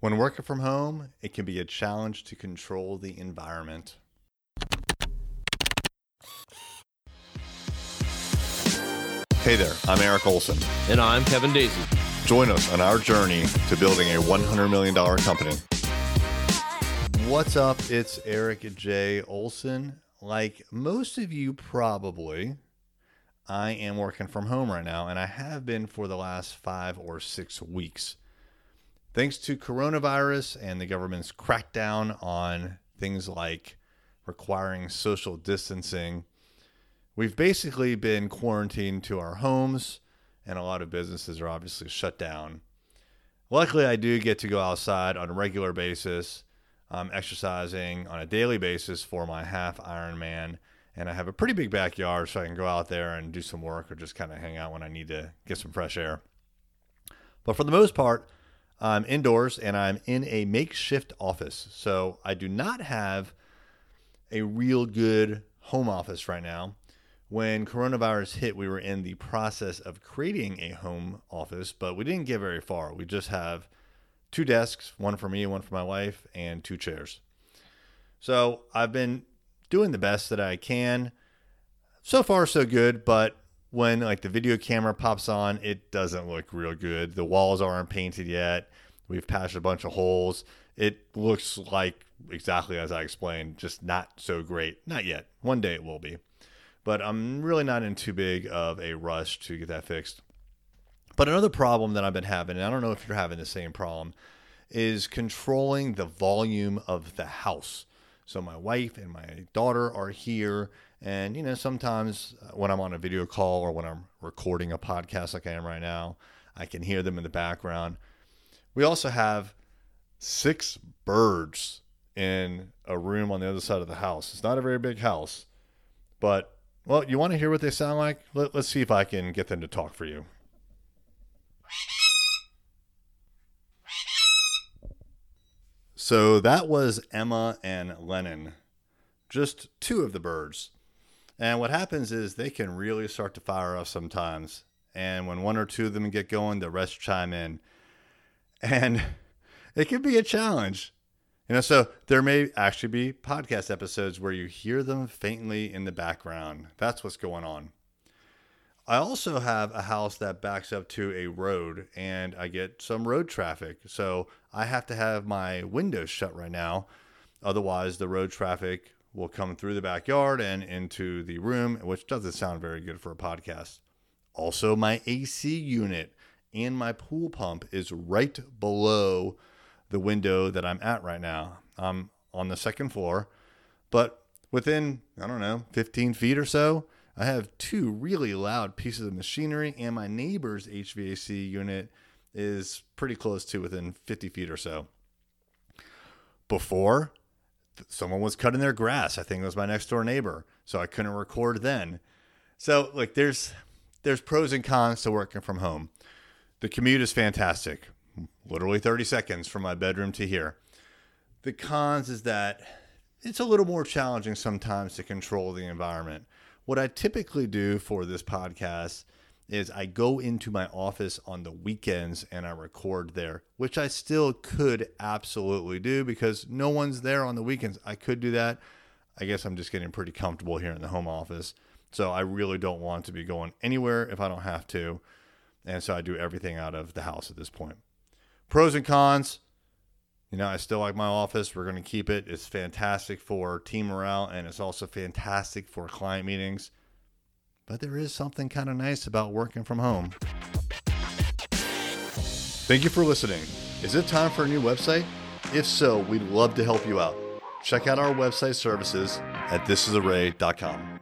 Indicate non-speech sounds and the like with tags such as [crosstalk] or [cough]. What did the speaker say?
When working from home, it can be a challenge to control the environment. Hey there, I'm Eric Olson. And I'm Kevin Daisy. Join us on our journey to building a $100 million company. What's up? It's Eric J. Olson. Like most of you, probably, I am working from home right now, and I have been for the last five or six weeks. Thanks to coronavirus and the government's crackdown on things like requiring social distancing, we've basically been quarantined to our homes, and a lot of businesses are obviously shut down. Luckily, I do get to go outside on a regular basis. I'm exercising on a daily basis for my half Ironman, and I have a pretty big backyard, so I can go out there and do some work or just kind of hang out when I need to get some fresh air. But for the most part, I'm indoors and I'm in a makeshift office. So I do not have a real good home office right now. When coronavirus hit, we were in the process of creating a home office, but we didn't get very far. We just have two desks, one for me, one for my wife, and two chairs. So I've been doing the best that I can. So far, so good, but when like the video camera pops on, it doesn't look real good. The walls aren't painted yet. We've patched a bunch of holes. It looks like exactly as I explained, just not so great. Not yet. One day it will be. But I'm really not in too big of a rush to get that fixed. But another problem that I've been having, and I don't know if you're having the same problem, is controlling the volume of the house. So my wife and my daughter are here. And, you know, sometimes uh, when I'm on a video call or when I'm recording a podcast like I am right now, I can hear them in the background. We also have six birds in a room on the other side of the house. It's not a very big house, but well, you want to hear what they sound like? Let, us see if I can get them to talk for you. So that was Emma and Lennon, just two of the birds. And what happens is they can really start to fire us sometimes. And when one or two of them get going, the rest chime in. And [laughs] it can be a challenge. You know, so there may actually be podcast episodes where you hear them faintly in the background. That's what's going on. I also have a house that backs up to a road and I get some road traffic. So I have to have my windows shut right now. Otherwise, the road traffic will come through the backyard and into the room, which doesn't sound very good for a podcast. Also, my AC unit and my pool pump is right below the window that I'm at right now. I'm on the second floor, but within, I don't know, 15 feet or so, I have two really loud pieces of machinery, and my neighbor's HVAC unit is pretty close to within 50 feet or so. Before, someone was cutting their grass. I think it was my next door neighbor, so I couldn't record then. So, like, there's there's pros and cons to working from home. The commute is fantastic, literally 30 seconds from my bedroom to here. The cons is that it's a little more challenging sometimes to control the environment. What I typically do for this podcast is I go into my office on the weekends and I record there, which I still could absolutely do because no one's there on the weekends. I could do that. I guess I'm just getting pretty comfortable here in the home office. So I really don't want to be going anywhere if I don't have to. And so I do everything out of the house at this point. Pros and cons. You know, I still like my office. We're going to keep it. It's fantastic for team morale and it's also fantastic for client meetings. But there is something kind of nice about working from home. Thank you for listening. Is it time for a new website? If so, we'd love to help you out. Check out our website services at thisisarray.com.